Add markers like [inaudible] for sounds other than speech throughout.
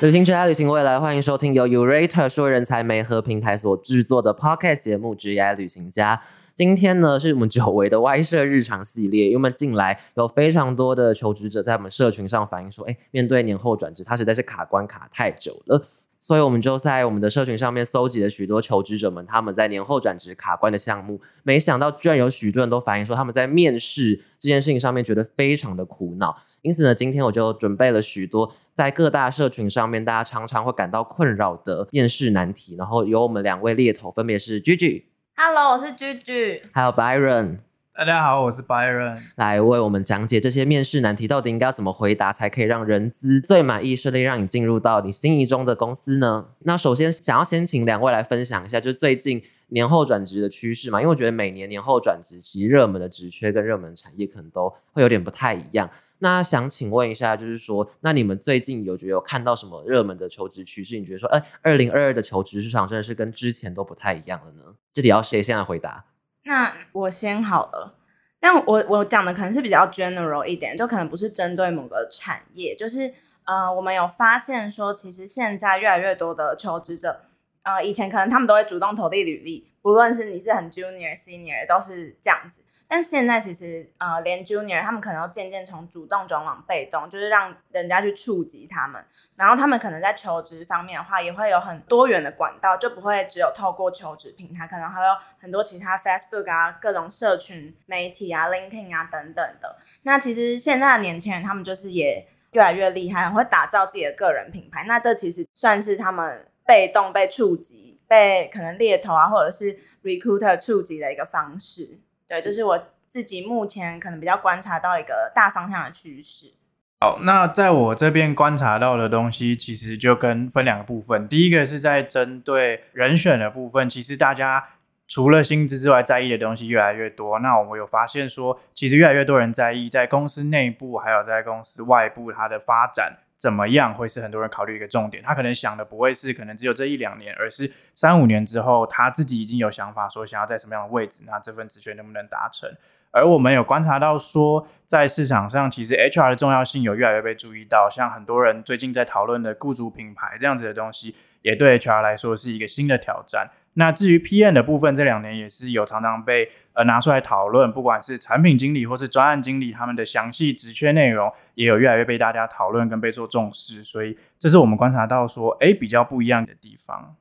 旅行之爱旅行未来，欢迎收听由 Urate 说人才媒合平台所制作的 Podcast 节目《职业旅行家》。今天呢，是我们久违的外设日常系列，因为近来有非常多的求职者在我们社群上反映说，哎，面对年后转职，他实在是卡关卡太久了。所以我们就在我们的社群上面搜集了许多求职者们他们在年后转职卡关的项目，没想到居然有许多人都反映说他们在面试这件事情上面觉得非常的苦恼。因此呢，今天我就准备了许多在各大社群上面大家常常会感到困扰的面试难题，然后由我们两位猎头，分别是 Gigi，Hello，我是 Gigi，还有 Byron。大家好，我是 Byron，来为我们讲解这些面试难题，到底应该要怎么回答才可以让人资最满意，顺利让你进入到你心仪中的公司呢？那首先想要先请两位来分享一下，就是最近年后转职的趋势嘛，因为我觉得每年年后转职其实热门的职缺跟热门产业可能都会有点不太一样。那想请问一下，就是说，那你们最近有觉得有看到什么热门的求职趋势？你觉得说，哎，二零二二的求职市场真的是跟之前都不太一样了呢？这里要谁先来回答？那我先好了，但我我讲的可能是比较 general 一点，就可能不是针对某个产业，就是呃，我们有发现说，其实现在越来越多的求职者，呃，以前可能他们都会主动投递履历，不论是你是很 junior senior 都是这样子。但现在其实，呃，连 junior 他们可能要渐渐从主动转往被动，就是让人家去触及他们，然后他们可能在求职方面的话，也会有很多元的管道，就不会只有透过求职平台，可能还有很多其他 Facebook 啊、各种社群媒体啊、LinkedIn 啊等等的。那其实现在的年轻人，他们就是也越来越厉害，会打造自己的个人品牌。那这其实算是他们被动被触及、被可能猎头啊或者是 recruiter 触及的一个方式。对，这是我自己目前可能比较观察到一个大方向的趋势。好，那在我这边观察到的东西，其实就跟分两个部分。第一个是在针对人选的部分，其实大家除了薪资之外，在意的东西越来越多。那我们有发现说，其实越来越多人在意在公司内部，还有在公司外部它的发展。怎么样会是很多人考虑一个重点？他可能想的不会是可能只有这一两年，而是三五年之后，他自己已经有想法，说想要在什么样的位置，那这份职缺能不能达成？而我们有观察到说，在市场上，其实 HR 的重要性有越来越被注意到，像很多人最近在讨论的雇主品牌这样子的东西，也对 HR 来说是一个新的挑战。那至于 PM 的部分，这两年也是有常常被呃拿出来讨论，不管是产品经理或是专案经理，他们的详细职缺内容也有越来越被大家讨论跟被做重视，所以这是我们观察到说，哎，比较不一样的地方。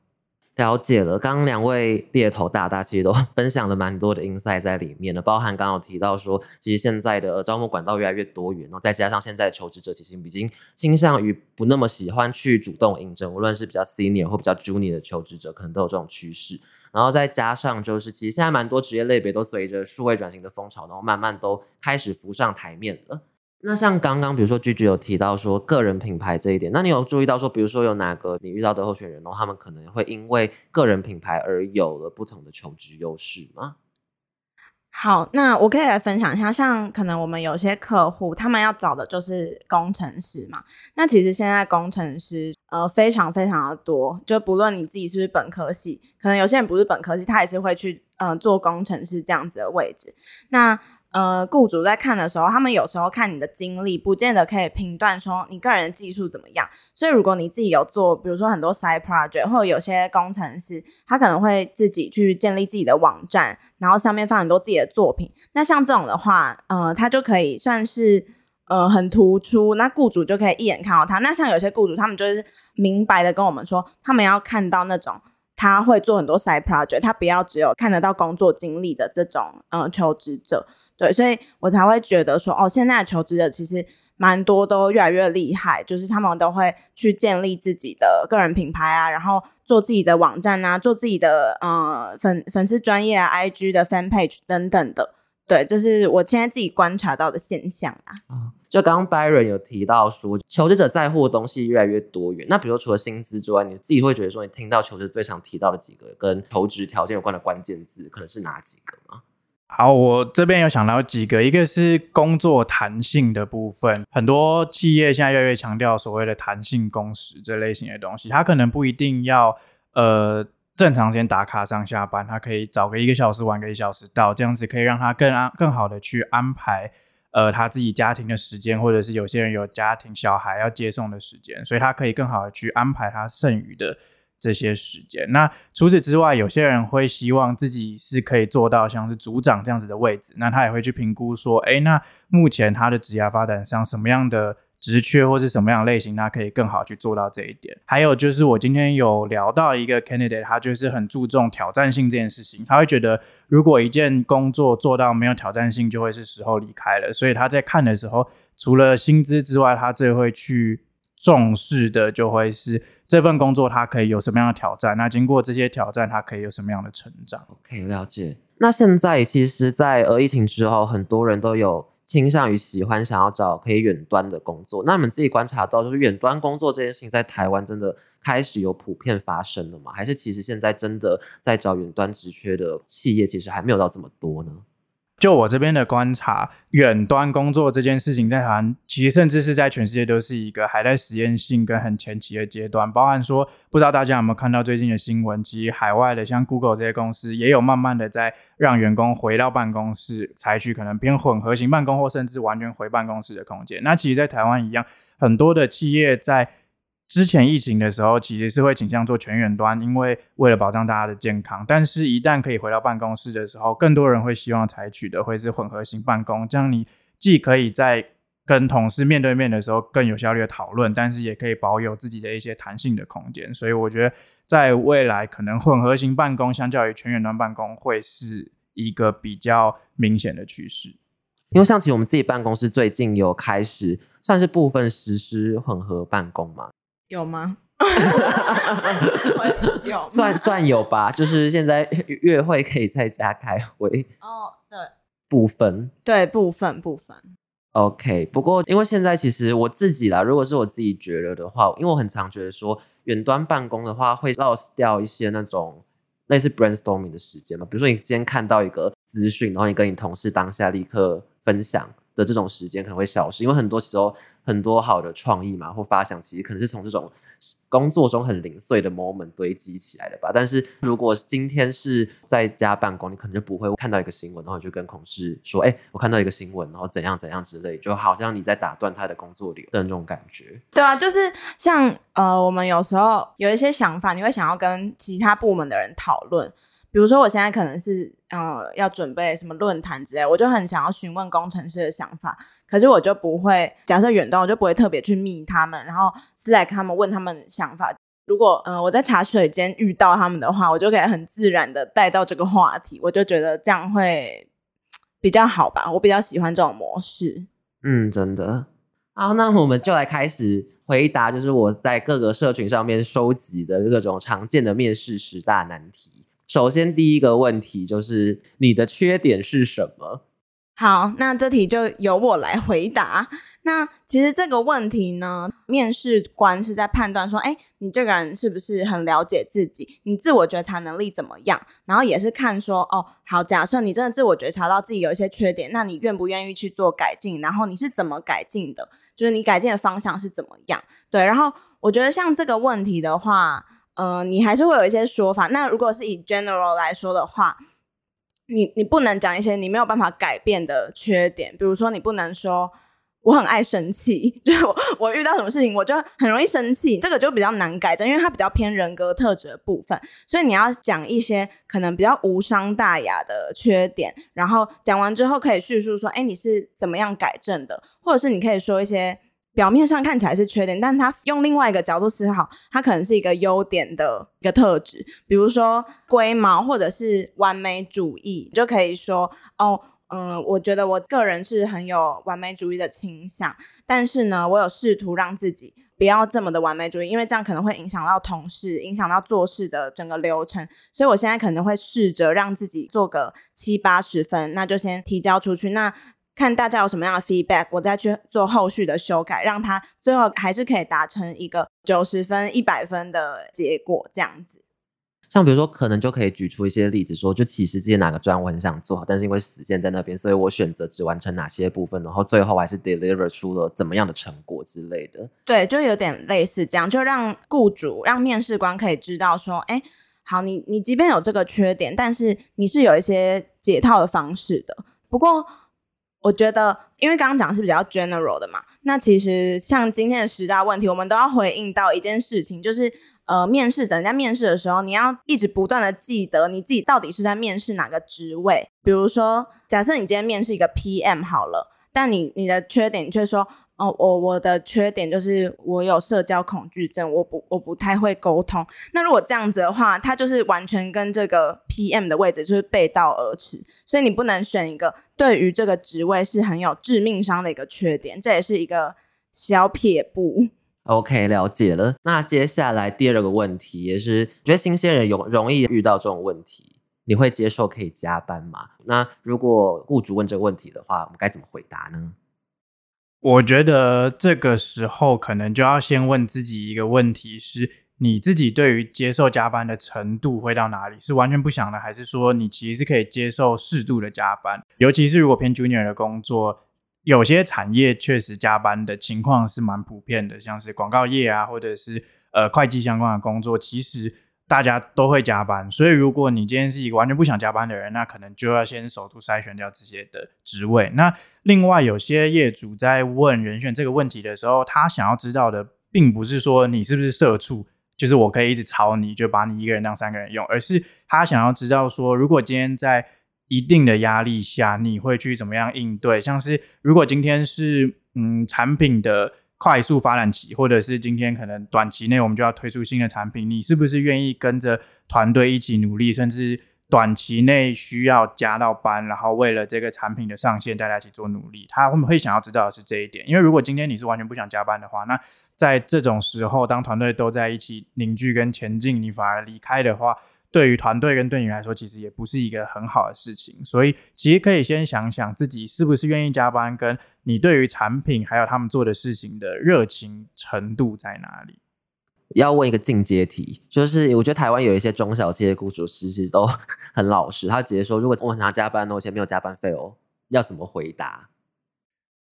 了解了，刚刚两位猎头大大其实都 [laughs] 分享了蛮多的 insight 在里面的，包含刚刚有提到说，其实现在的招募管道越来越多元，然后再加上现在求职者其实已经倾向于不那么喜欢去主动应征，无论是比较 senior 或比较 junior 的求职者，可能都有这种趋势。然后再加上就是，其实现在蛮多职业类别都随着数位转型的风潮，然后慢慢都开始浮上台面了。那像刚刚比如说居居有提到说个人品牌这一点，那你有注意到说，比如说有哪个你遇到的候选人，然后他们可能会因为个人品牌而有了不同的求职优势吗？好，那我可以来分享一下，像可能我们有些客户，他们要找的就是工程师嘛。那其实现在工程师呃非常非常的多，就不论你自己是不是本科系，可能有些人不是本科系，他也是会去嗯做工程师这样子的位置。那呃，雇主在看的时候，他们有时候看你的经历，不见得可以评断说你个人的技术怎么样。所以，如果你自己有做，比如说很多 side project，或者有些工程师，他可能会自己去建立自己的网站，然后上面放很多自己的作品。那像这种的话，呃，他就可以算是呃很突出，那雇主就可以一眼看到他。那像有些雇主，他们就是明白的跟我们说，他们要看到那种他会做很多 side project，他不要只有看得到工作经历的这种呃求职者。对，所以我才会觉得说，哦，现在的求职者其实蛮多，都越来越厉害，就是他们都会去建立自己的个人品牌啊，然后做自己的网站啊，做自己的呃粉粉丝专业啊，IG 的 fan page 等等的。对，这是我现在自己观察到的现象啊。就刚刚 Byron 有提到说，求职者在乎的东西越来越多元。那比如除了薪资之外，你自己会觉得说，你听到求职最常提到的几个跟求职条件有关的关键字，可能是哪几个吗？好，我这边有想到几个，一个是工作弹性的部分，很多企业现在越来越强调所谓的弹性工时这类型的东西，它可能不一定要呃正常时间打卡上下班，它可以早个一个小时，晚个一小时到，这样子可以让他更安更好的去安排呃他自己家庭的时间，或者是有些人有家庭小孩要接送的时间，所以他可以更好的去安排他剩余的这些时间。那除此之外，有些人会希望自己是可以做到像是组长这样子的位置，那他也会去评估说，哎，那目前他的职业发展上什么样的？职缺或是什么样类型，他可以更好去做到这一点。还有就是，我今天有聊到一个 candidate，他就是很注重挑战性这件事情。他会觉得，如果一件工作做到没有挑战性，就会是时候离开了。所以他在看的时候，除了薪资之外，他最会去重视的就会是这份工作，它可以有什么样的挑战。那经过这些挑战，它可以有什么样的成长？OK，了解。那现在其实，在呃疫情之后，很多人都有。倾向于喜欢想要找可以远端的工作，那你们自己观察到，就是远端工作这件事情在台湾真的开始有普遍发生了吗？还是其实现在真的在找远端职缺的企业，其实还没有到这么多呢？就我这边的观察，远端工作这件事情在台湾，其实甚至是在全世界都是一个还在实验性跟很前期的阶段。包含说，不知道大家有没有看到最近的新闻，其实海外的像 Google 这些公司，也有慢慢的在让员工回到办公室，采取可能偏混合型办公，或甚至完全回办公室的空间。那其实，在台湾一样，很多的企业在之前疫情的时候，其实是会倾向做全员端，因为为了保障大家的健康。但是，一旦可以回到办公室的时候，更多人会希望采取的会是混合型办公，这样你既可以在跟同事面对面的时候更有效率的讨论，但是也可以保有自己的一些弹性的空间。所以，我觉得在未来，可能混合型办公相较于全员端办公会是一个比较明显的趋势。因为像其实我们自己办公室最近有开始算是部分实施混合办公嘛。有吗？[laughs] 有，算算有吧。就是现在月会可以在家开会。哦，对，部分，对部分部分。OK，不过因为现在其实我自己啦，如果是我自己觉得的话，因为我很常觉得说远端办公的话会 lost 掉一些那种类似 brainstorming 的时间嘛。比如说你今天看到一个资讯，然后你跟你同事当下立刻分享。的这种时间可能会消失，因为很多时候很多好的创意嘛或发想，其实可能是从这种工作中很零碎的 moment 堆积起来的吧。但是如果今天是在家办公，你可能就不会看到一个新闻，然后就跟同事说：“哎，我看到一个新闻，然后怎样怎样之类，就好像你在打断他的工作流的那种感觉。”对啊，就是像呃，我们有时候有一些想法，你会想要跟其他部门的人讨论。比如说，我现在可能是呃要准备什么论坛之类，我就很想要询问工程师的想法，可是我就不会假设远端，我就不会特别去密他们，然后 Slack 他们问他们想法。如果呃我在茶水间遇到他们的话，我就可以很自然的带到这个话题，我就觉得这样会比较好吧。我比较喜欢这种模式。嗯，真的。好，那我们就来开始回答，就是我在各个社群上面收集的各种常见的面试十大难题。首先，第一个问题就是你的缺点是什么？好，那这题就由我来回答。那其实这个问题呢，面试官是在判断说，哎，你这个人是不是很了解自己？你自我觉察能力怎么样？然后也是看说，哦，好，假设你真的自我觉察到自己有一些缺点，那你愿不愿意去做改进？然后你是怎么改进的？就是你改进的方向是怎么样？对，然后我觉得像这个问题的话。呃，你还是会有一些说法。那如果是以 general 来说的话，你你不能讲一些你没有办法改变的缺点，比如说你不能说我很爱生气，[laughs] 就我我遇到什么事情我就很容易生气，这个就比较难改正，因为它比较偏人格特质的部分。所以你要讲一些可能比较无伤大雅的缺点，然后讲完之后可以叙述说，哎，你是怎么样改正的，或者是你可以说一些。表面上看起来是缺点，但他用另外一个角度思考，它可能是一个优点的一个特质。比如说龟毛或者是完美主义，就可以说哦，嗯，我觉得我个人是很有完美主义的倾向，但是呢，我有试图让自己不要这么的完美主义，因为这样可能会影响到同事，影响到做事的整个流程。所以我现在可能会试着让自己做个七八十分，那就先提交出去。那看大家有什么样的 feedback，我再去做后续的修改，让它最后还是可以达成一个九十分、一百分的结果。这样子，像比如说，可能就可以举出一些例子，说就其实之前哪个专我很想做，但是因为时间在那边，所以我选择只完成哪些部分，然后最后还是 deliver 出了怎么样的成果之类的。对，就有点类似这样，就让雇主、让面试官可以知道说，哎，好，你你即便有这个缺点，但是你是有一些解套的方式的。不过。我觉得，因为刚刚讲是比较 general 的嘛，那其实像今天的十大问题，我们都要回应到一件事情，就是呃，面试者在面试的时候，你要一直不断的记得你自己到底是在面试哪个职位。比如说，假设你今天面试一个 PM 好了，但你你的缺点却说。哦，我我的缺点就是我有社交恐惧症，我不我不太会沟通。那如果这样子的话，他就是完全跟这个 PM 的位置就是背道而驰。所以你不能选一个对于这个职位是很有致命伤的一个缺点，这也是一个小撇步。OK，了解了。那接下来第二个问题也是，觉得新鲜人有容易遇到这种问题，你会接受可以加班吗？那如果雇主问这个问题的话，我们该怎么回答呢？我觉得这个时候可能就要先问自己一个问题：是你自己对于接受加班的程度会到哪里？是完全不想的，还是说你其实是可以接受适度的加班？尤其是如果偏 junior 的工作，有些产业确实加班的情况是蛮普遍的，像是广告业啊，或者是呃会计相关的工作，其实。大家都会加班，所以如果你今天是一个完全不想加班的人，那可能就要先首度筛选掉这些的职位。那另外有些业主在问人选这个问题的时候，他想要知道的并不是说你是不是社畜，就是我可以一直炒你，就把你一个人当三个人用，而是他想要知道说，如果今天在一定的压力下，你会去怎么样应对？像是如果今天是嗯产品的。快速发展期，或者是今天可能短期内我们就要推出新的产品，你是不是愿意跟着团队一起努力，甚至短期内需要加到班，然后为了这个产品的上线，大家一起做努力？他会想要知道的是这一点，因为如果今天你是完全不想加班的话，那在这种时候，当团队都在一起凝聚跟前进，你反而离开的话。对于团队跟对你来说，其实也不是一个很好的事情，所以其实可以先想想自己是不是愿意加班，跟你对于产品还有他们做的事情的热情程度在哪里。要问一个进阶题，就是我觉得台湾有一些中小企业雇主其实都 [laughs] 很老实，他直接说，如果我拿加班，而且没有加班费哦，要怎么回答？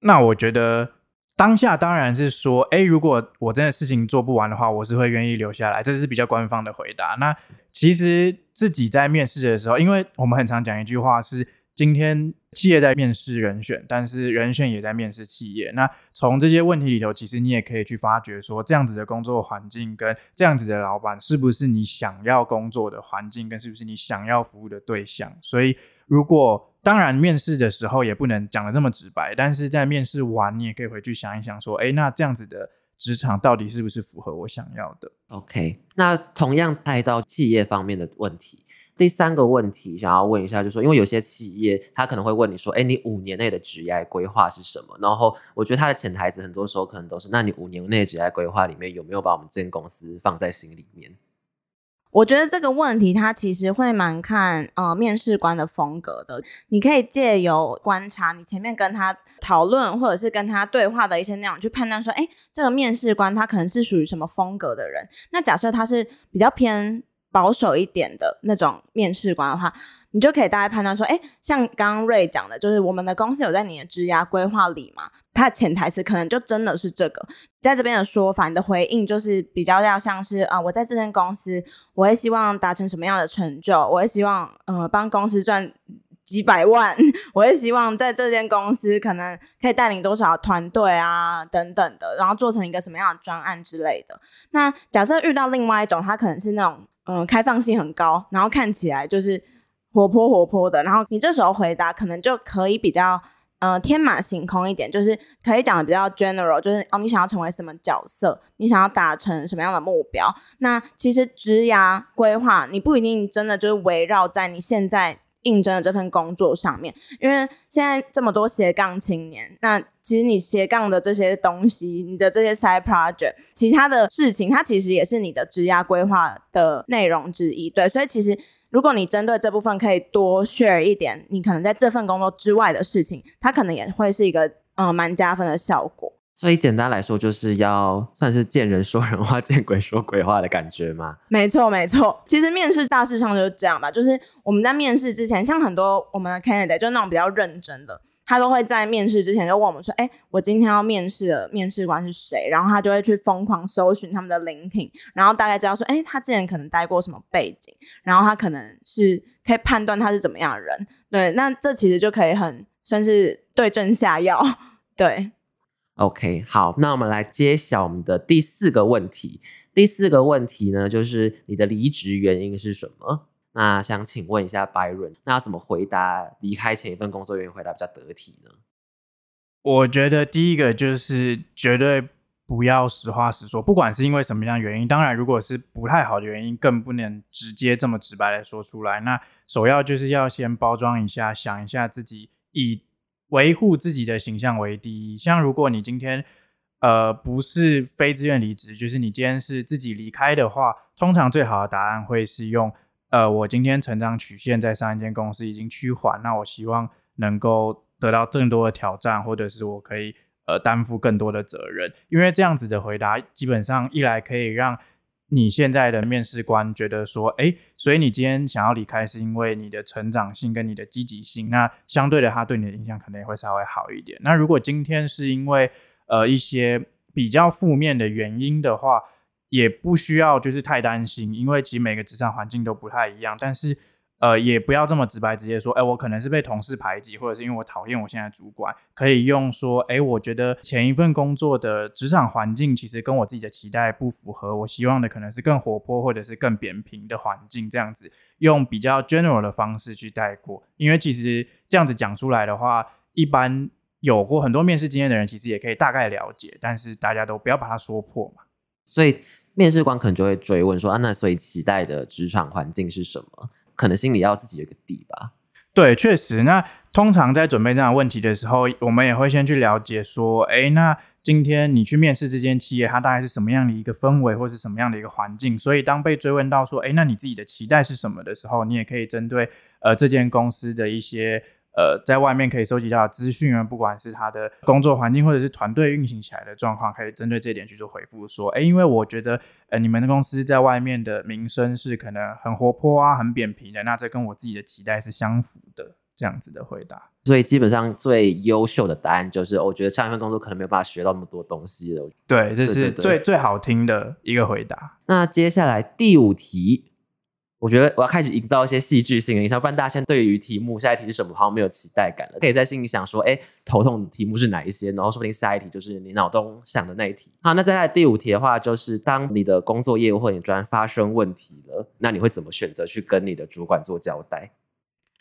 那我觉得。当下当然是说，哎，如果我真的事情做不完的话，我是会愿意留下来，这是比较官方的回答。那其实自己在面试的时候，因为我们很常讲一句话是。今天企业在面试人选，但是人选也在面试企业。那从这些问题里头，其实你也可以去发掘说，这样子的工作环境跟这样子的老板，是不是你想要工作的环境，跟是不是你想要服务的对象？所以，如果当然面试的时候也不能讲的这么直白，但是在面试完，你也可以回去想一想说，哎，那这样子的职场到底是不是符合我想要的？OK，那同样带到企业方面的问题。第三个问题想要问一下，就是说，因为有些企业他可能会问你说，哎，你五年内的职业规划是什么？然后我觉得他的潜台词很多时候可能都是，那你五年内的职业规划里面有没有把我们这间公司放在心里面？我觉得这个问题他其实会蛮看呃面试官的风格的。你可以借由观察你前面跟他讨论或者是跟他对话的一些内容，去判断说，哎，这个面试官他可能是属于什么风格的人。那假设他是比较偏。保守一点的那种面试官的话，你就可以大概判断说，哎，像刚刚瑞讲的，就是我们的公司有在你的职涯规划里嘛？它的潜台词可能就真的是这个，在这边的说法，你的回应就是比较要像是啊，我在这间公司，我会希望达成什么样的成就？我会希望呃帮公司赚几百万，我会希望在这间公司可能可以带领多少团队啊等等的，然后做成一个什么样的专案之类的。那假设遇到另外一种，他可能是那种。嗯，开放性很高，然后看起来就是活泼活泼的，然后你这时候回答可能就可以比较呃天马行空一点，就是可以讲的比较 general，就是哦你想要成为什么角色，你想要达成什么样的目标。那其实职涯规划你不一定真的就是围绕在你现在。应征的这份工作上面，因为现在这么多斜杠青年，那其实你斜杠的这些东西，你的这些 side project，其他的事情，它其实也是你的职业规划的内容之一。对，所以其实如果你针对这部分可以多 share 一点，你可能在这份工作之外的事情，它可能也会是一个嗯蛮加分的效果。所以简单来说，就是要算是见人说人话，[laughs] 见鬼说鬼话的感觉吗？没错，没错。其实面试大致上就是这样吧。就是我们在面试之前，像很多我们的 candidate 就那种比较认真的，他都会在面试之前就问我们说：“哎，我今天要面试的面试官是谁？”然后他就会去疯狂搜寻他们的 LinkedIn，然后大概知道说：“哎，他之前可能待过什么背景，然后他可能是可以判断他是怎么样的人。”对，那这其实就可以很。算是对症下药。对，OK，好，那我们来揭晓我们的第四个问题。第四个问题呢，就是你的离职原因是什么？那想请问一下 Byron，那要怎么回答离开前一份工作原因回答比较得体呢？我觉得第一个就是绝对不要实话实说，不管是因为什么样原因，当然如果是不太好的原因，更不能直接这么直白的说出来。那首要就是要先包装一下，想一下自己以维护自己的形象为第一。像如果你今天呃不是非自愿离职，就是你今天是自己离开的话，通常最好的答案会是用呃我今天成长曲线在上一间公司已经趋缓，那我希望能够。得到更多的挑战，或者是我可以呃担负更多的责任，因为这样子的回答，基本上一来可以让你现在的面试官觉得说，哎，所以你今天想要离开是因为你的成长性跟你的积极性，那相对的他对你的印象可能也会稍微好一点。那如果今天是因为呃一些比较负面的原因的话，也不需要就是太担心，因为其实每个职场环境都不太一样，但是。呃，也不要这么直白，直接说，哎，我可能是被同事排挤，或者是因为我讨厌我现在主管，可以用说，哎，我觉得前一份工作的职场环境其实跟我自己的期待不符合，我希望的可能是更活泼或者是更扁平的环境，这样子用比较 general 的方式去带过，因为其实这样子讲出来的话，一般有过很多面试经验的人其实也可以大概了解，但是大家都不要把它说破嘛，所以面试官可能就会追问说，啊，那所以期待的职场环境是什么？可能心里要自己有个底吧。对，确实。那通常在准备这样问题的时候，我们也会先去了解说，哎，那今天你去面试这间企业，它大概是什么样的一个氛围，或是什么样的一个环境？所以当被追问到说，哎，那你自己的期待是什么的时候，你也可以针对呃这间公司的一些。呃，在外面可以收集到的资讯啊，不管是他的工作环境，或者是团队运行起来的状况，可以针对这点去做回复。说，哎，因为我觉得，呃，你们的公司在外面的名声是可能很活泼啊，很扁平的，那这跟我自己的期待是相符的。这样子的回答，所以基本上最优秀的答案就是，我觉得上一份工作可能没有办法学到那么多东西了。对，这是最最好听的一个回答。那接下来第五题。我觉得我要开始营造一些戏剧性的，影响，不然大家现在对于题目下一题是什么好像没有期待感了。可以在心里想说，哎，头痛的题目是哪一些？然后说不定下一题就是你脑中想的那一题。好，那再来第五题的话，就是当你的工作业务或你专发生问题了，那你会怎么选择去跟你的主管做交代？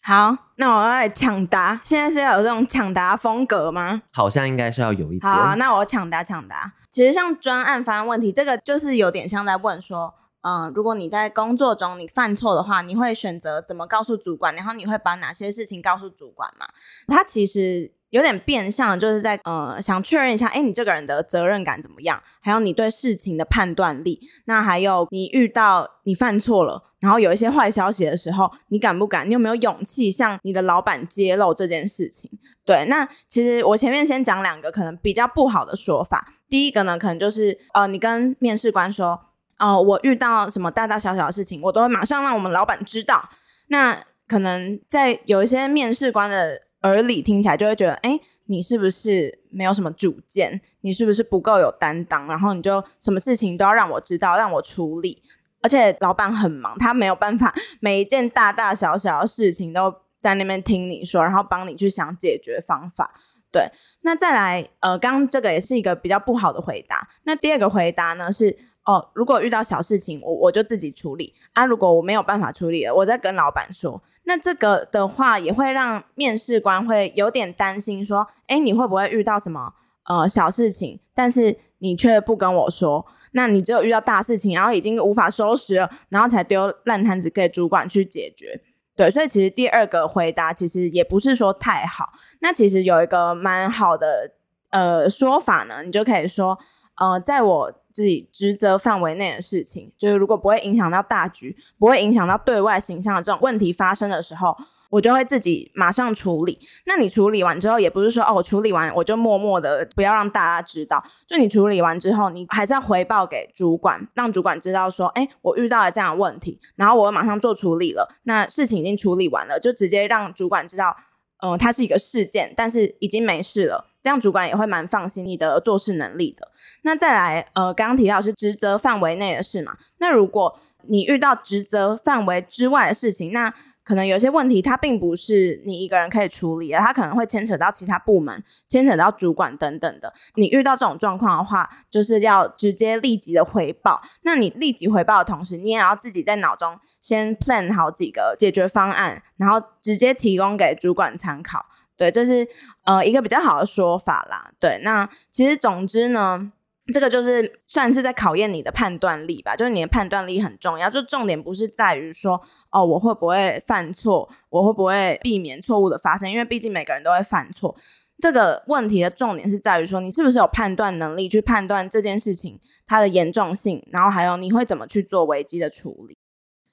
好，那我要来抢答。现在是要有这种抢答风格吗？好像应该是要有一点。好，那我抢答抢答。其实像专案发生问题，这个就是有点像在问说。嗯，如果你在工作中你犯错的话，你会选择怎么告诉主管？然后你会把哪些事情告诉主管嘛？他其实有点变相，就是在呃想确认一下，哎，你这个人的责任感怎么样？还有你对事情的判断力。那还有你遇到你犯错了，然后有一些坏消息的时候，你敢不敢？你有没有勇气向你的老板揭露这件事情？对，那其实我前面先讲两个可能比较不好的说法。第一个呢，可能就是呃，你跟面试官说。哦，我遇到什么大大小小的事情，我都会马上让我们老板知道。那可能在有一些面试官的耳里听起来，就会觉得，哎，你是不是没有什么主见？你是不是不够有担当？然后你就什么事情都要让我知道，让我处理。而且老板很忙，他没有办法每一件大大小小的事情都在那边听你说，然后帮你去想解决方法。对，那再来，呃，刚刚这个也是一个比较不好的回答。那第二个回答呢是。哦，如果遇到小事情，我我就自己处理啊。如果我没有办法处理了，我再跟老板说。那这个的话，也会让面试官会有点担心，说，哎，你会不会遇到什么呃小事情，但是你却不跟我说？那你只有遇到大事情，然后已经无法收拾了，然后才丢烂摊子给主管去解决。对，所以其实第二个回答其实也不是说太好。那其实有一个蛮好的呃说法呢，你就可以说，呃，在我。自己职责范围内的事情，就是如果不会影响到大局，不会影响到对外形象的这种问题发生的时候，我就会自己马上处理。那你处理完之后，也不是说哦，我处理完我就默默的不要让大家知道。就你处理完之后，你还是要回报给主管，让主管知道说，哎，我遇到了这样的问题，然后我马上做处理了。那事情已经处理完了，就直接让主管知道，嗯，它是一个事件，但是已经没事了。这样主管也会蛮放心你的做事能力的。那再来，呃，刚刚提到是职责范围内的事嘛？那如果你遇到职责范围之外的事情，那可能有些问题它并不是你一个人可以处理的，它可能会牵扯到其他部门、牵扯到主管等等的。你遇到这种状况的话，就是要直接立即的回报。那你立即回报的同时，你也要自己在脑中先 plan 好几个解决方案，然后直接提供给主管参考。对，这是呃一个比较好的说法啦。对，那其实总之呢。这个就是算是在考验你的判断力吧，就是你的判断力很重要。就重点不是在于说，哦，我会不会犯错，我会不会避免错误的发生，因为毕竟每个人都会犯错。这个问题的重点是在于说，你是不是有判断能力去判断这件事情它的严重性，然后还有你会怎么去做危机的处理。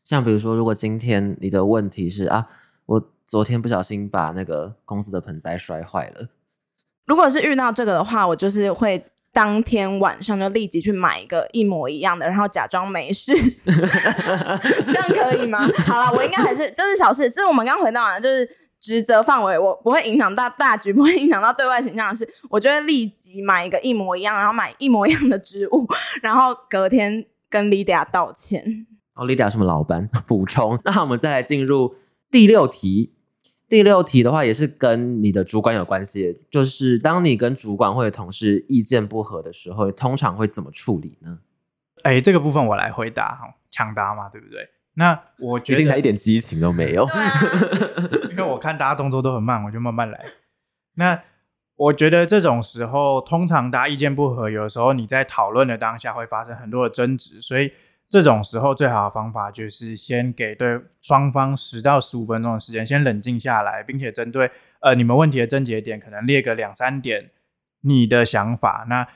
像比如说，如果今天你的问题是啊，昨天不小心把那个公司的盆栽摔坏了。如果是遇到这个的话，我就是会。当天晚上就立即去买一个一模一样的，然后假装没事，[laughs] 这样可以吗？[laughs] 好了，我应该还是这是小事，这是我们刚回到啊，就是职责范围，我不会影响到大局，不会影响到对外形象的事。我就会立即买一个一模一样，然后买一模一样的植物，然后隔天跟 Lydia 道歉。哦，Lydia 是我们老板补充。那我们再来进入第六题。第六题的话也是跟你的主管有关系，就是当你跟主管或者同事意见不合的时候，通常会怎么处理呢？哎，这个部分我来回答哈，抢答嘛，对不对？那我觉得 [laughs] 一点激情都没有，[laughs] 因为我看大家动作都很慢，我就慢慢来。那我觉得这种时候，通常大家意见不合，有的时候你在讨论的当下会发生很多的争执，所以。这种时候最好的方法就是先给对双方十到十五分钟的时间，先冷静下来，并且针对呃你们问题的症结点，可能列个两三点你的想法。那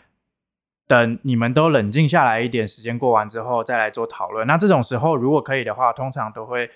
等你们都冷静下来一点，时间过完之后再来做讨论。那这种时候如果可以的话，通常都会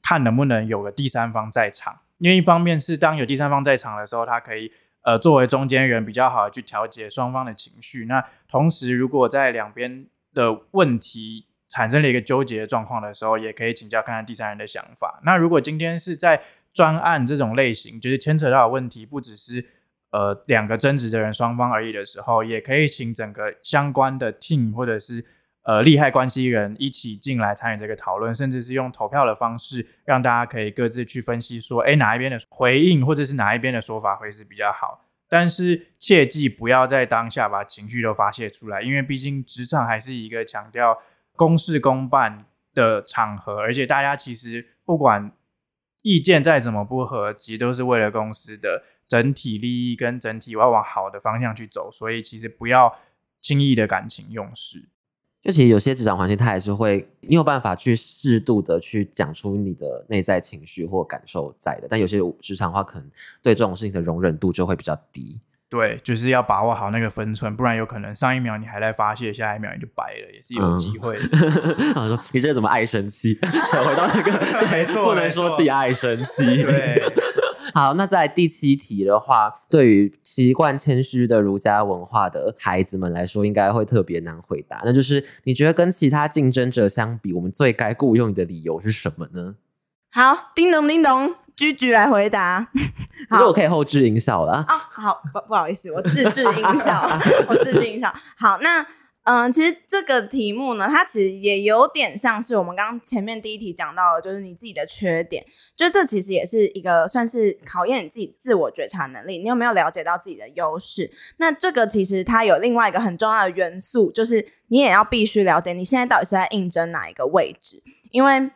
看能不能有个第三方在场，因为一方面是当有第三方在场的时候，他可以呃作为中间人比较好去调节双方的情绪。那同时如果在两边的问题，产生了一个纠结的状况的时候，也可以请教看看第三人的想法。那如果今天是在专案这种类型，就是牵扯到的问题不只是呃两个争执的人双方而已的时候，也可以请整个相关的 team 或者是呃利害关系人一起进来参与这个讨论，甚至是用投票的方式，让大家可以各自去分析说，哎哪一边的回应或者是哪一边的说法会是比较好。但是切记不要在当下把情绪都发泄出来，因为毕竟职场还是一个强调。公事公办的场合，而且大家其实不管意见再怎么不合，其实都是为了公司的整体利益跟整体要往好的方向去走，所以其实不要轻易的感情用事。就其实有些职场环境，它还是会你有办法去适度的去讲出你的内在情绪或感受在的，但有些职场的话，可能对这种事情的容忍度就会比较低。对，就是要把握好那个分寸，不然有可能上一秒你还在发泄，下一秒你就白了，也是有机会。他说：“你这怎么爱生气？” [laughs] 扯回到那个，[laughs] 没错，不能说自己爱生气。对，[laughs] 好，那在第七题的话，对于习惯谦虚的儒家文化的孩子们来说，应该会特别难回答。那就是你觉得跟其他竞争者相比，我们最该雇佣你的理由是什么呢？好，叮咚叮咚。居居来回答，[laughs] 其实我可以后置音效了啊。好，不不好意思，我自制音效，[laughs] 我自制音效。好，那嗯，其实这个题目呢，它其实也有点像是我们刚刚前面第一题讲到的，就是你自己的缺点。就这其实也是一个算是考验你自己自我觉察能力，你有没有了解到自己的优势？那这个其实它有另外一个很重要的元素，就是你也要必须了解你现在到底是在应征哪一个位置，因为。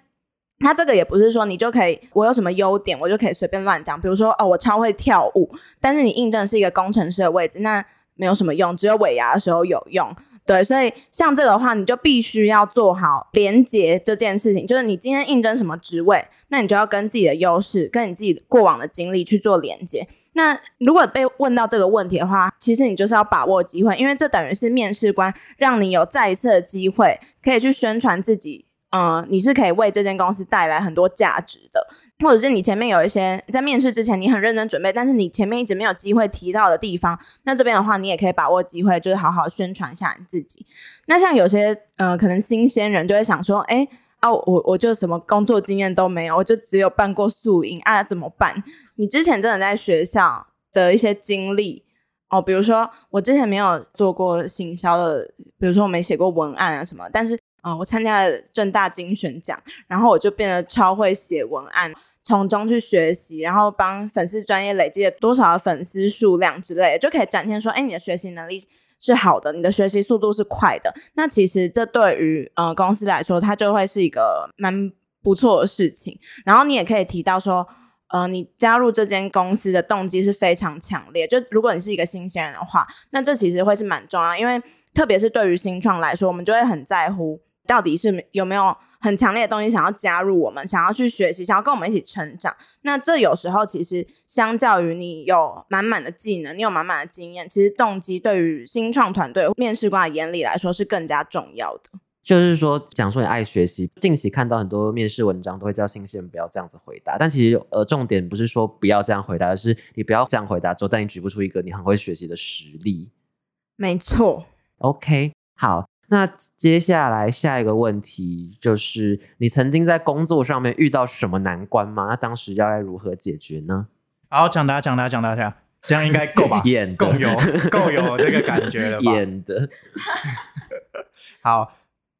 他这个也不是说你就可以，我有什么优点，我就可以随便乱讲。比如说，哦，我超会跳舞，但是你印证是一个工程师的位置，那没有什么用，只有尾牙的时候有用。对，所以像这个的话，你就必须要做好连接这件事情，就是你今天应征什么职位，那你就要跟自己的优势，跟你自己过往的经历去做连接。那如果被问到这个问题的话，其实你就是要把握机会，因为这等于是面试官让你有再一次的机会，可以去宣传自己。嗯，你是可以为这间公司带来很多价值的，或者是你前面有一些在面试之前你很认真准备，但是你前面一直没有机会提到的地方，那这边的话你也可以把握机会，就是好好宣传一下你自己。那像有些呃可能新鲜人就会想说，哎啊我我就什么工作经验都没有，我就只有办过素营啊怎么办？你之前真的在学校的一些经历哦，比如说我之前没有做过行销的，比如说我没写过文案啊什么，但是。嗯，我参加了正大精选奖，然后我就变得超会写文案，从中去学习，然后帮粉丝专业累积了多少的粉丝数量之类的，就可以展现说，哎，你的学习能力是好的，你的学习速度是快的。那其实这对于呃公司来说，它就会是一个蛮不错的事情。然后你也可以提到说，呃，你加入这间公司的动机是非常强烈。就如果你是一个新鲜人的话，那这其实会是蛮重要，因为特别是对于新创来说，我们就会很在乎。到底是有没有很强烈的东西想要加入我们，想要去学习，想要跟我们一起成长？那这有时候其实相较于你有满满的技能，你有满满的经验，其实动机对于新创团队面试官的眼里来说是更加重要的。就是说，讲说你爱学习，近期看到很多面试文章都会叫新鲜人不要这样子回答，但其实呃重点不是说不要这样回答，而是你不要这样回答之后，但你举不出一个你很会学习的实力。没错。OK，好。那接下来下一个问题就是，你曾经在工作上面遇到什么难关吗？那当时要该如何解决呢？好，抢答，抢答，抢答，抢，这样应该够吧？[laughs] 演够有，够有这个感觉了吧？[laughs] 演的。[laughs] 好，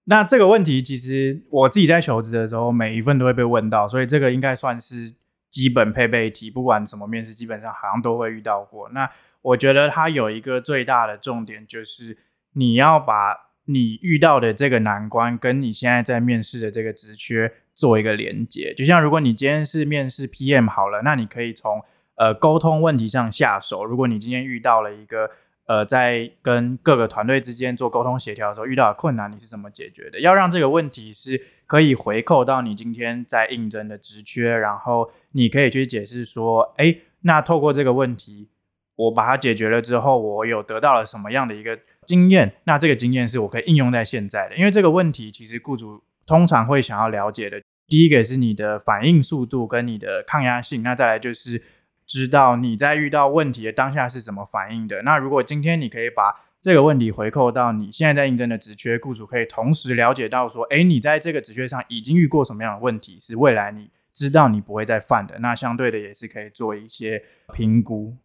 那这个问题其实我自己在求职的时候，每一份都会被问到，所以这个应该算是基本配备题，不管什么面试，基本上好像都会遇到过。那我觉得它有一个最大的重点，就是你要把。你遇到的这个难关，跟你现在在面试的这个职缺做一个连接。就像如果你今天是面试 PM 好了，那你可以从呃沟通问题上下手。如果你今天遇到了一个呃在跟各个团队之间做沟通协调的时候遇到的困难，你是怎么解决的？要让这个问题是可以回扣到你今天在应征的职缺，然后你可以去解释说，哎，那透过这个问题。我把它解决了之后，我有得到了什么样的一个经验？那这个经验是我可以应用在现在的。因为这个问题，其实雇主通常会想要了解的，第一个是你的反应速度跟你的抗压性，那再来就是知道你在遇到问题的当下是怎么反应的。那如果今天你可以把这个问题回扣到你现在在应征的职缺，雇主可以同时了解到说，哎，你在这个职缺上已经遇过什么样的问题，是未来你知道你不会再犯的。那相对的也是可以做一些评估。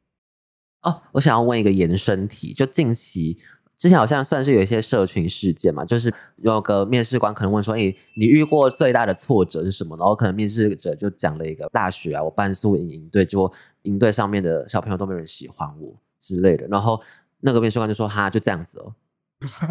哦，我想要问一个延伸题，就近期之前好像算是有一些社群事件嘛，就是有个面试官可能问说：“哎，你遇过最大的挫折是什么？”然后可能面试者就讲了一个大学啊，我办宿营营队，结果营队上面的小朋友都没人喜欢我之类的。然后那个面试官就说：“哈，就这样子哦，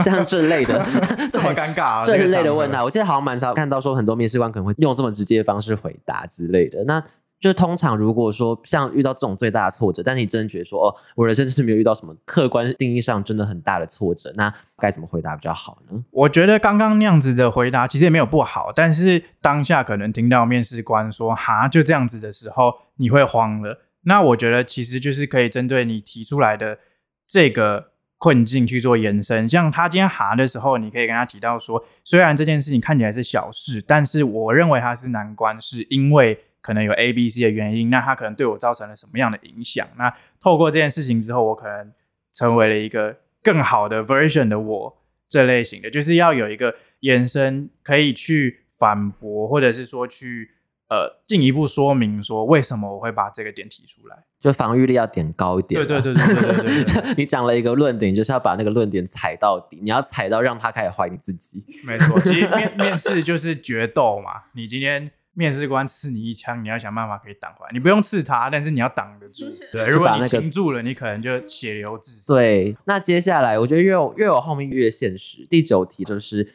像这类的，[laughs] 这么尴尬，这一类的问他，我记得好像蛮少看到说很多面试官可能会用这么直接的方式回答之类的。那就通常如果说像遇到这种最大的挫折，但是你真的觉得说哦，我人生是没有遇到什么客观定义上真的很大的挫折，那该怎么回答比较好呢？我觉得刚刚那样子的回答其实也没有不好，但是当下可能听到面试官说哈就这样子的时候，你会慌了。那我觉得其实就是可以针对你提出来的这个困境去做延伸。像他今天哈的时候，你可以跟他提到说，虽然这件事情看起来是小事，但是我认为它是难关，是因为。可能有 A、B、C 的原因，那它可能对我造成了什么样的影响？那透过这件事情之后，我可能成为了一个更好的 version 的我，这类型的，就是要有一个延伸，可以去反驳，或者是说去呃进一步说明说为什么我会把这个点提出来，就防御力要点高一点。对对对对对对对，[laughs] 你讲了一个论点，就是要把那个论点踩到底，你要踩到让他开始怀疑自己。没错，其实面面试就是决斗嘛，你今天。面试官刺你一枪，你要想办法可以挡回来。你不用刺他，但是你要挡得住。[laughs] 对，如果你停住了，你可能就血流自死。对，那接下来我觉得越有越有后面越现实。第九题就是，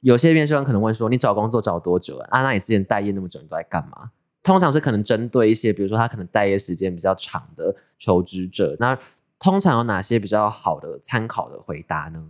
有些面试官可能问说：“你找工作找多久啊？那你之前待业那么久，你都在干嘛？”通常是可能针对一些，比如说他可能待业时间比较长的求职者，那通常有哪些比较好的参考的回答呢？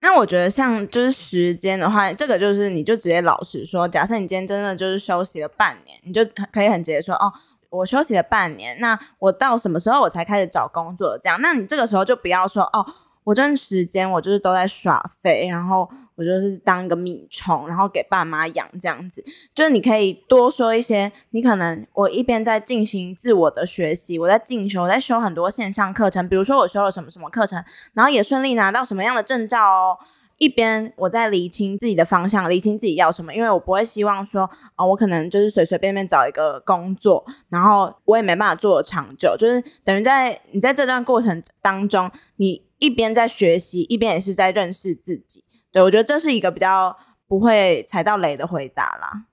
那我觉得像就是时间的话，这个就是你就直接老实说，假设你今天真的就是休息了半年，你就可以很直接说哦，我休息了半年，那我到什么时候我才开始找工作？这样，那你这个时候就不要说哦。我这段时间我就是都在耍废，然后我就是当一个米虫，然后给爸妈养这样子。就是你可以多说一些，你可能我一边在进行自我的学习，我在进修，我在修很多线上课程，比如说我修了什么什么课程，然后也顺利拿到什么样的证照哦。一边我在理清自己的方向，理清自己要什么，因为我不会希望说，哦，我可能就是随随便便找一个工作，然后我也没办法做长久，就是等于在你在这段过程当中，你。一边在学习，一边也是在认识自己。对我觉得这是一个比较不会踩到雷的回答啦。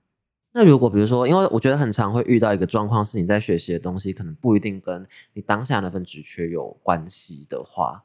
那如果比如说，因为我觉得很常会遇到一个状况，是你在学习的东西可能不一定跟你当下那份职缺有关系的话，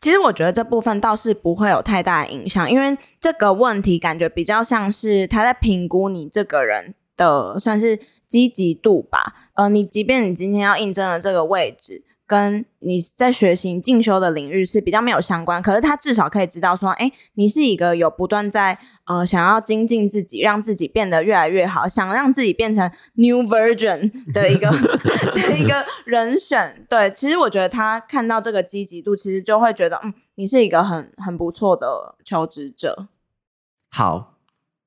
其实我觉得这部分倒是不会有太大的影响，因为这个问题感觉比较像是他在评估你这个人的算是积极度吧。呃，你即便你今天要应征的这个位置。跟你在学习进修的领域是比较没有相关，可是他至少可以知道说，哎，你是一个有不断在呃想要精进自己，让自己变得越来越好，想让自己变成 new version 的一个 [laughs] 的一个人选。对，其实我觉得他看到这个积极度，其实就会觉得，嗯，你是一个很很不错的求职者。好，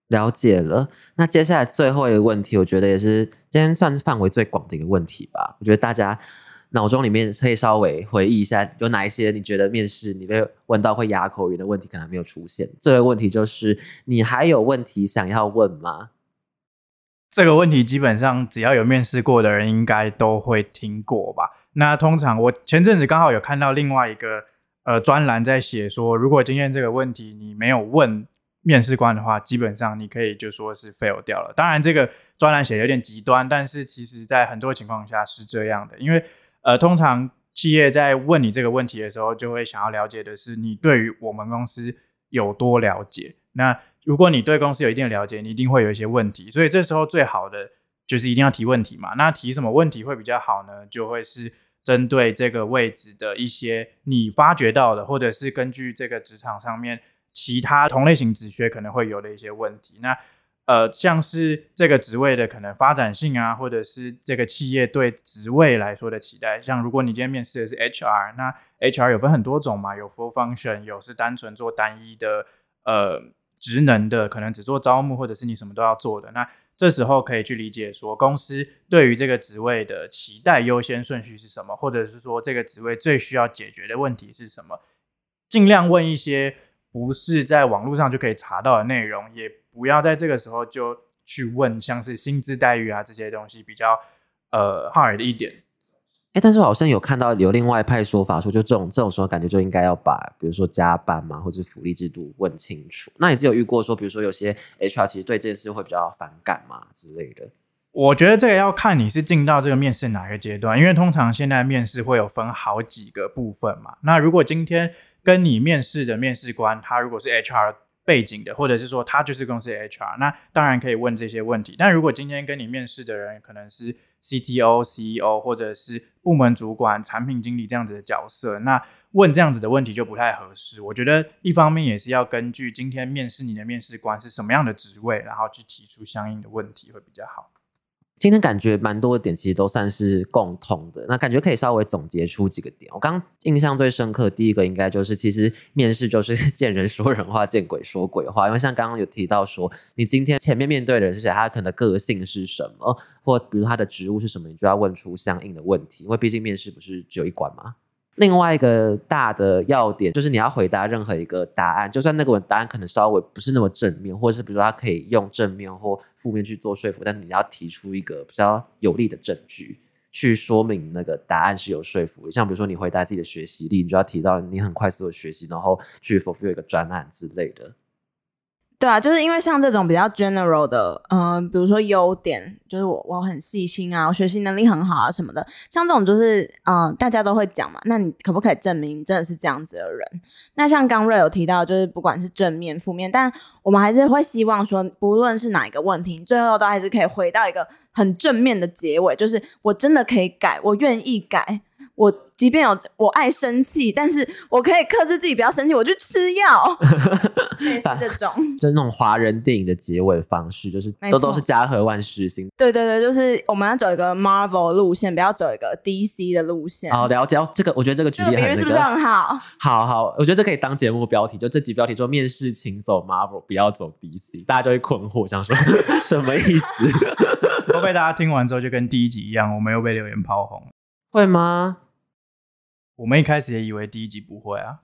了解了。那接下来最后一个问题，我觉得也是今天算是范围最广的一个问题吧。我觉得大家。脑中里面可以稍微回忆一下，有哪一些你觉得面试你被问到会哑口语的问题可能没有出现？这个问题就是你还有问题想要问吗？这个问题基本上只要有面试过的人应该都会听过吧？那通常我前阵子刚好有看到另外一个呃专栏在写说，如果今天这个问题你没有问面试官的话，基本上你可以就说是 fail 掉了。当然这个专栏写的有点极端，但是其实在很多情况下是这样的，因为。呃，通常企业在问你这个问题的时候，就会想要了解的是你对于我们公司有多了解。那如果你对公司有一定的了解，你一定会有一些问题。所以这时候最好的就是一定要提问题嘛。那提什么问题会比较好呢？就会是针对这个位置的一些你发掘到的，或者是根据这个职场上面其他同类型职缺可能会有的一些问题。那呃，像是这个职位的可能发展性啊，或者是这个企业对职位来说的期待。像如果你今天面试的是 HR，那 HR 有分很多种嘛，有 full function，有是单纯做单一的呃职能的，可能只做招募，或者是你什么都要做的。那这时候可以去理解说，公司对于这个职位的期待优先顺序是什么，或者是说这个职位最需要解决的问题是什么，尽量问一些。不是在网络上就可以查到的内容，也不要在这个时候就去问像是薪资待遇啊这些东西比较呃 hard 一点。哎，但是我好像有看到有另外一派说法，说就这种这种时候感觉就应该要把比如说加班嘛或者福利制度问清楚。那你是有遇过说，比如说有些 HR 其实对这件事会比较反感嘛之类的？我觉得这个要看你是进到这个面试哪个阶段，因为通常现在面试会有分好几个部分嘛。那如果今天跟你面试的面试官，他如果是 HR 背景的，或者是说他就是公司 HR，那当然可以问这些问题。但如果今天跟你面试的人可能是 CTO、CEO 或者是部门主管、产品经理这样子的角色，那问这样子的问题就不太合适。我觉得一方面也是要根据今天面试你的面试官是什么样的职位，然后去提出相应的问题会比较好。今天感觉蛮多的点，其实都算是共通的。那感觉可以稍微总结出几个点。我刚印象最深刻，第一个应该就是，其实面试就是见人说人话，见鬼说鬼话。因为像刚刚有提到说，你今天前面面对的人是谁，他可能个性是什么，或比如他的职务是什么，你就要问出相应的问题。因为毕竟面试不是只有一关嘛。另外一个大的要点就是，你要回答任何一个答案，就算那个答案可能稍微不是那么正面，或者是比如说他可以用正面或负面去做说服，但你要提出一个比较有力的证据去说明那个答案是有说服力。像比如说你回答自己的学习力，你就要提到你很快速的学习，然后去 fulfill 一个专案之类的。对啊，就是因为像这种比较 general 的，嗯，比如说优点，就是我我很细心啊，我学习能力很好啊什么的，像这种就是，嗯，大家都会讲嘛。那你可不可以证明你真的是这样子的人？那像刚瑞有提到，就是不管是正面、负面，但我们还是会希望说，不论是哪一个问题，最后都还是可以回到一个很正面的结尾，就是我真的可以改，我愿意改。我即便有我爱生气，但是我可以克制自己不要生气，我去吃药。[laughs] 这种 [laughs] 就是那种华人电影的结尾方式，就是都都是家和万事兴。对对对，就是我们要走一个 Marvel 路线，不要走一个 DC 的路线。好，了解哦。这个我觉得这个举例是不是很好？好好，我觉得这可以当节目标题。就这集标题说面试请走 Marvel，不要走 DC，大家就会困惑，想说 [laughs] 什么意思？会被大家听完之后就跟第一集一样，我们又被留言炮轰。会吗？我们一开始也以为第一集不会啊。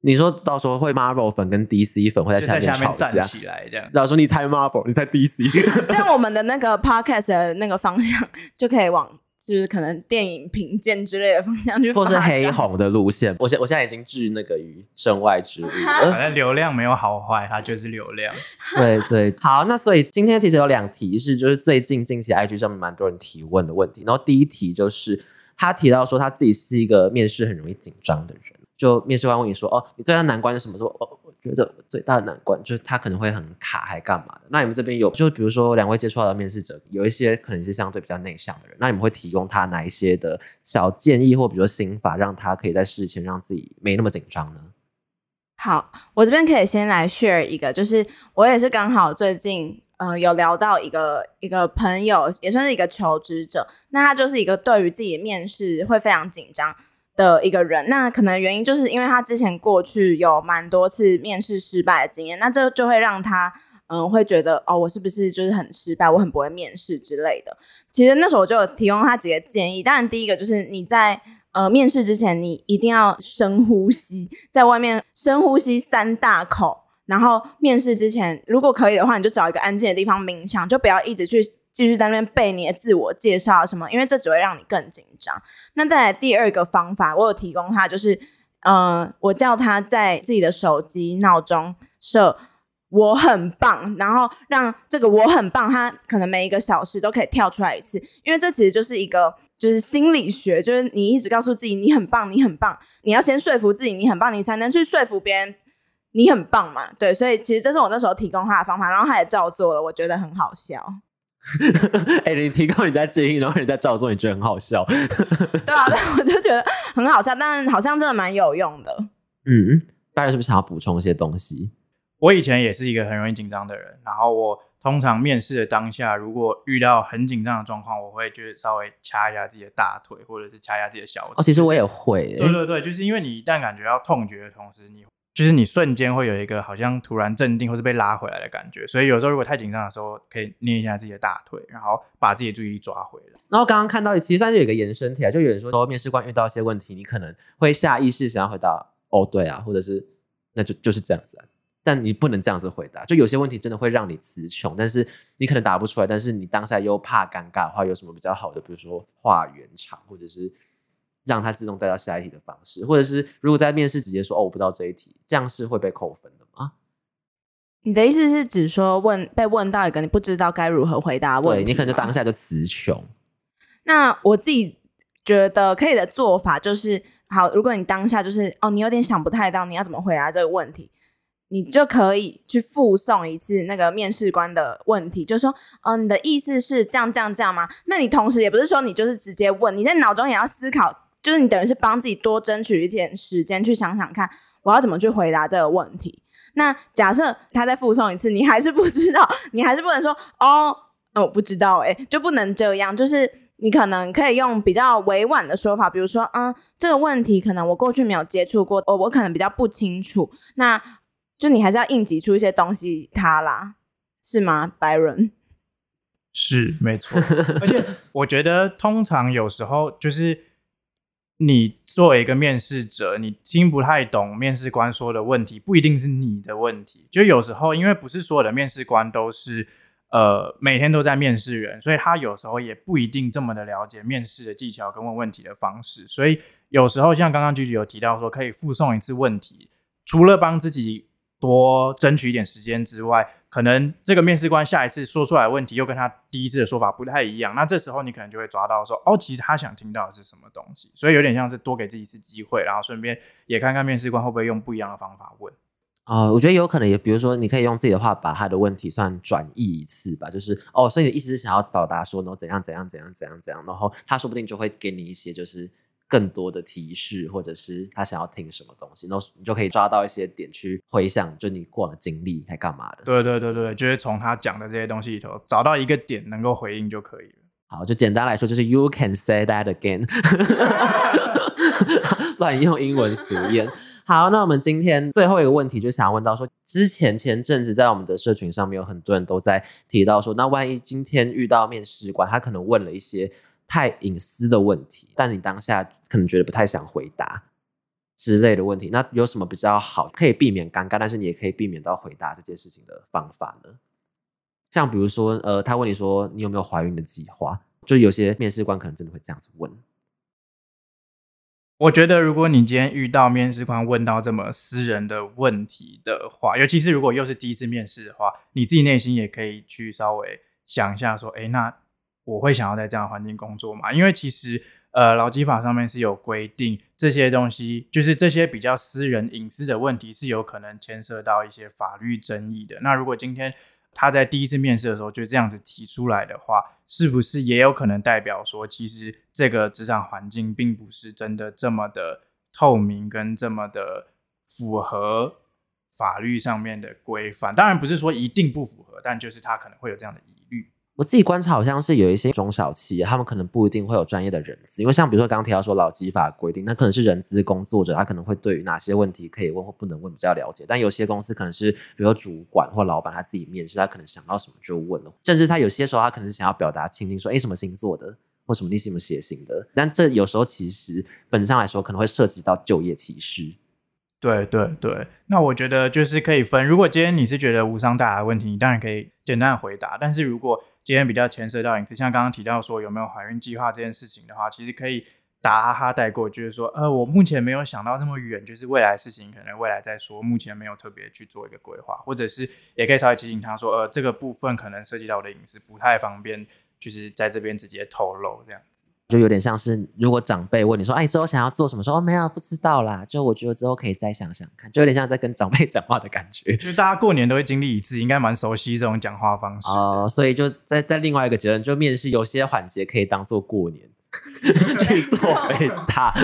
你说到时候会 Marvel 粉跟 DC 粉会在下面吵架起来，这样。然后说你猜 Marvel，你猜 DC，[laughs] 这样我们的那个 Podcast 的那个方向就可以往就是可能电影评鉴之类的方向去 [laughs] 发或，是黑红的路线。我现我现在已经置那个于身外之物了。[laughs] 反正流量没有好坏，它就是流量。对对，好，那所以今天其实有两题是就是最近近期 IG 上面蛮多人提问的问题。然后第一题就是他提到说他自己是一个面试很容易紧张的人，就面试官问你说哦，你最大的难关是什么？说哦，我觉得最大的难关就是他可能会很卡，还干嘛的？那你们这边有就比如说两位接触到的面试者，有一些可能是相对比较内向的人，那你们会提供他哪一些的小建议或比如说心法，让他可以在事前让自己没那么紧张呢？好，我这边可以先来 share 一个，就是我也是刚好最近呃有聊到一个一个朋友，也算是一个求职者，那他就是一个对于自己的面试会非常紧张的一个人。那可能原因就是因为他之前过去有蛮多次面试失败的经验，那这就会让他嗯会觉得哦，我是不是就是很失败，我很不会面试之类的。其实那时候我就有提供他几个建议，当然第一个就是你在呃，面试之前你一定要深呼吸，在外面深呼吸三大口，然后面试之前，如果可以的话，你就找一个安静的地方冥想，就不要一直去继续在那边背你的自我介绍什么，因为这只会让你更紧张。那再来第二个方法，我有提供他，就是呃，我叫他在自己的手机闹钟设。我很棒，然后让这个我很棒，他可能每一个小时都可以跳出来一次，因为这其实就是一个就是心理学，就是你一直告诉自己你很棒，你很棒，你要先说服自己你很棒，你才能去说服别人你很棒嘛。对，所以其实这是我那时候提供他的方法，然后他也照做了，我觉得很好笑。[laughs] 哎、你提供你在建议，然后你在照做，你觉得很好笑。[laughs] 对啊，对，我就觉得很好笑，但好像真的蛮有用的。嗯，大家是不是想要补充一些东西？我以前也是一个很容易紧张的人，然后我通常面试的当下，如果遇到很紧张的状况，我会就是稍微掐一下自己的大腿，或者是掐一下自己的小腿。哦，其实我也会、欸，对对对，就是因为你一旦感觉到痛觉的同时，你就是你瞬间会有一个好像突然镇定或是被拉回来的感觉，所以有时候如果太紧张的时候，可以捏一下自己的大腿，然后把自己的注意力抓回来。然后刚刚看到，其实算是有一个延伸题啊，就有人说，说面试官遇到一些问题，你可能会下意识想要回答“哦，对啊”，或者是“那就就是这样子”，但你不能这样子回答。就有些问题真的会让你词穷，但是你可能答不出来，但是你当下又怕尴尬的话，有什么比较好的，比如说话圆场，或者是让它自动带到下一题的方式，或者是如果在面试直接说“哦，我不知道这一题”，这样是会被扣分的吗？你的意思是指说问被问到一个你不知道该如何回答问题对你可能就当下就词穷。那我自己觉得可以的做法就是，好，如果你当下就是哦，你有点想不太到你要怎么回答这个问题，你就可以去附送一次那个面试官的问题，就说，哦，你的意思是这样这样这样吗？那你同时也不是说你就是直接问，你在脑中也要思考，就是你等于是帮自己多争取一点时间去想想看，我要怎么去回答这个问题。那假设他再附送一次，你还是不知道，你还是不能说哦，哦我不知道、欸，就不能这样，就是你可能可以用比较委婉的说法，比如说，嗯，这个问题可能我过去没有接触过，我我可能比较不清楚，那就你还是要应急出一些东西他啦，是吗，白人？是没错，而且我觉得通常有时候就是你作为一个面试者，你听不太懂面试官说的问题，不一定是你的问题。就有时候，因为不是所有的面试官都是呃每天都在面试人，所以他有时候也不一定这么的了解面试的技巧跟问问题的方式。所以有时候像刚刚菊菊有提到说，可以附送一次问题，除了帮自己多争取一点时间之外，可能这个面试官下一次说出来问题又跟他第一次的说法不太一样，那这时候你可能就会抓到说，哦，其实他想听到的是什么东西，所以有点像是多给自己一次机会，然后顺便也看看面试官会不会用不一样的方法问。哦，我觉得有可能也，比如说，你可以用自己的话把他的问题算转译一次吧，就是哦，所以你的意思是想要表达说，然后怎样怎样怎样怎样怎样，然后他说不定就会给你一些就是更多的提示，或者是他想要听什么东西，然后你就可以抓到一些点去回想，就你过往的经历还干嘛的。对对对对，就是从他讲的这些东西里头找到一个点能够回应就可以了。好，就简单来说，就是 you can say that again，[laughs] 乱用英文俗谚。好，那我们今天最后一个问题就想要问到说，之前前阵子在我们的社群上面有很多人都在提到说，那万一今天遇到面试官，他可能问了一些太隐私的问题，但你当下可能觉得不太想回答之类的问题，那有什么比较好可以避免尴尬，但是你也可以避免到回答这件事情的方法呢？像比如说，呃，他问你说你有没有怀孕的计划，就有些面试官可能真的会这样子问。我觉得，如果你今天遇到面试官问到这么私人的问题的话，尤其是如果又是第一次面试的话，你自己内心也可以去稍微想一下，说，哎，那我会想要在这样的环境工作吗？因为其实，呃，劳基法上面是有规定，这些东西就是这些比较私人隐私的问题，是有可能牵涉到一些法律争议的。那如果今天他在第一次面试的时候就这样子提出来的话，是不是也有可能代表说，其实这个职场环境并不是真的这么的透明，跟这么的符合法律上面的规范？当然不是说一定不符合，但就是他可能会有这样的疑。我自己观察，好像是有一些中小企业，他们可能不一定会有专业的人资，因为像比如说刚刚提到说劳基法规定，那可能是人资工作者，他可能会对于哪些问题可以问或不能问比较了解。但有些公司可能是，比如说主管或老板他自己面试，他可能想到什么就问了，甚至他有些时候他可能想要表达倾听，说哎什么星座的，或什么你什么血型的。但这有时候其实本质上来说，可能会涉及到就业歧视。对对对，那我觉得就是可以分。如果今天你是觉得无伤大雅的问题，你当然可以简单回答。但是如果今天比较牵涉到隐私，像刚刚提到说有没有怀孕计划这件事情的话，其实可以打哈哈带过，就是说，呃，我目前没有想到那么远，就是未来事情可能未来再说，目前没有特别去做一个规划，或者是也可以稍微提醒他说，呃，这个部分可能涉及到我的隐私，不太方便，就是在这边直接透露这样。就有点像是，如果长辈问你说：“哎，之后想要做什么？”说：“哦，没有，不知道啦。”就我觉得之后可以再想想看，就有点像在跟长辈 [laughs] 讲话的感觉。就大家过年都会经历一次，应该蛮熟悉这种讲话方式哦。所以就在在另外一个结论，就面试有些环节可以当做过年去做回答，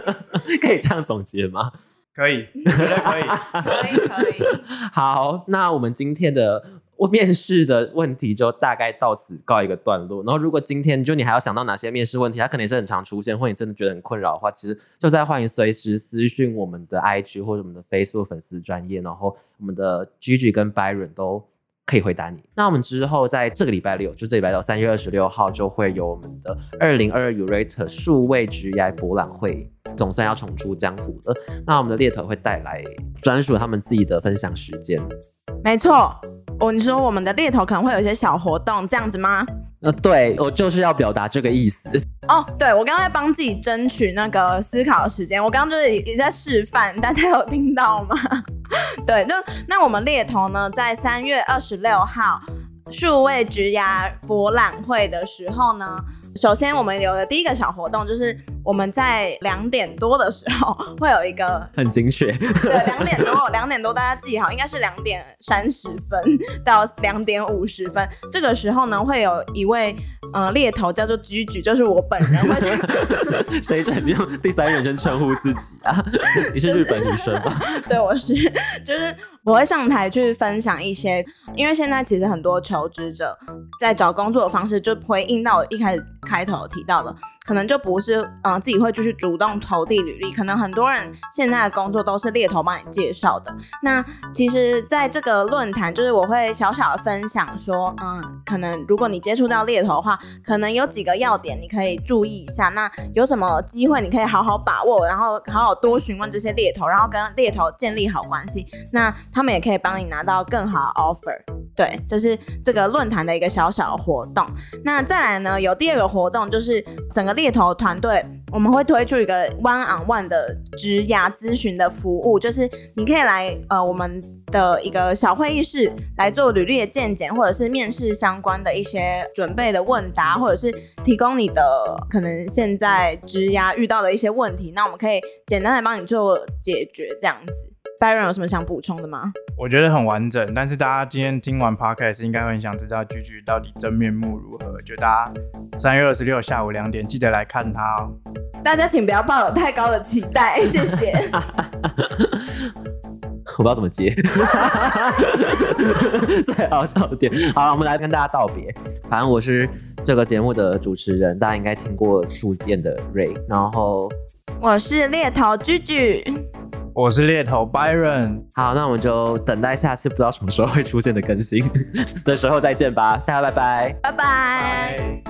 [laughs] 可以这样总结吗？可以，可以，可以，可以。[laughs] 好，那我们今天的。我面试的问题就大概到此告一个段落。然后，如果今天就你还要想到哪些面试问题，它可能也是很常出现，或你真的觉得很困扰的话，其实就在欢迎随时私讯我们的 IG 或者我们的 Facebook 粉丝专业，然后我们的 Gigi 跟 Byron 都可以回答你。那我们之后在这个礼拜六，就这礼拜六三月二十六号，就会有我们的二零二二 Urate 数位职业博览会，总算要重出江湖了。那我们的猎头会带来专属他们自己的分享时间。没错。哦，你说我们的猎头可能会有一些小活动，这样子吗？呃，对，我就是要表达这个意思。哦，对，我刚刚在帮自己争取那个思考的时间，我刚刚就是也在示范，[laughs] 大家有听到吗？[laughs] 对，那那我们猎头呢，在三月二十六号。数位职涯博览会的时候呢，首先我们有的第一个小活动就是我们在两点多的时候会有一个很精确，对，两点多，两点多大家记好，应该是两点三十分 [laughs] 到两点五十分，这个时候呢会有一位呃猎头叫做居居，就是我本人，会 [laughs] 谁准你用第三人称称呼自己啊？[laughs] 你是日本女生吗？对，我是，就是我会上台去分享一些，因为现在其实很多求。求职者在找工作的方式，就回应到我一开始开头提到的。可能就不是，嗯，自己会继续主动投递履历。可能很多人现在的工作都是猎头帮你介绍的。那其实，在这个论坛，就是我会小小的分享说，嗯，可能如果你接触到猎头的话，可能有几个要点你可以注意一下。那有什么机会你可以好好把握，然后好好多询问这些猎头，然后跟猎头建立好关系。那他们也可以帮你拿到更好的 offer。对，这是这个论坛的一个小小的活动。那再来呢，有第二个活动，就是整个。猎头团队，我们会推出一个 one on one 的职涯咨询的服务，就是你可以来呃我们的一个小会议室来做履历的鉴检，或者是面试相关的一些准备的问答，或者是提供你的可能现在职涯遇到的一些问题，那我们可以简单的帮你做解决这样子。Byron 有什么想补充的吗？我觉得很完整，但是大家今天听完 Podcast 应该会很想知道 g g 到底真面目如何。就大家三月二十六下午两点记得来看他哦。大家请不要抱有太高的期待，[laughs] 谢谢。我不知道怎么接，[laughs] 最好笑的点。好了，我们来跟大家道别。反正我是这个节目的主持人，大家应该听过数遍的 Ray，然后我是猎头居居。我是猎头 Byron，好，那我们就等待下次不知道什么时候会出现的更新 [laughs] 的时候再见吧，大家拜拜，拜拜。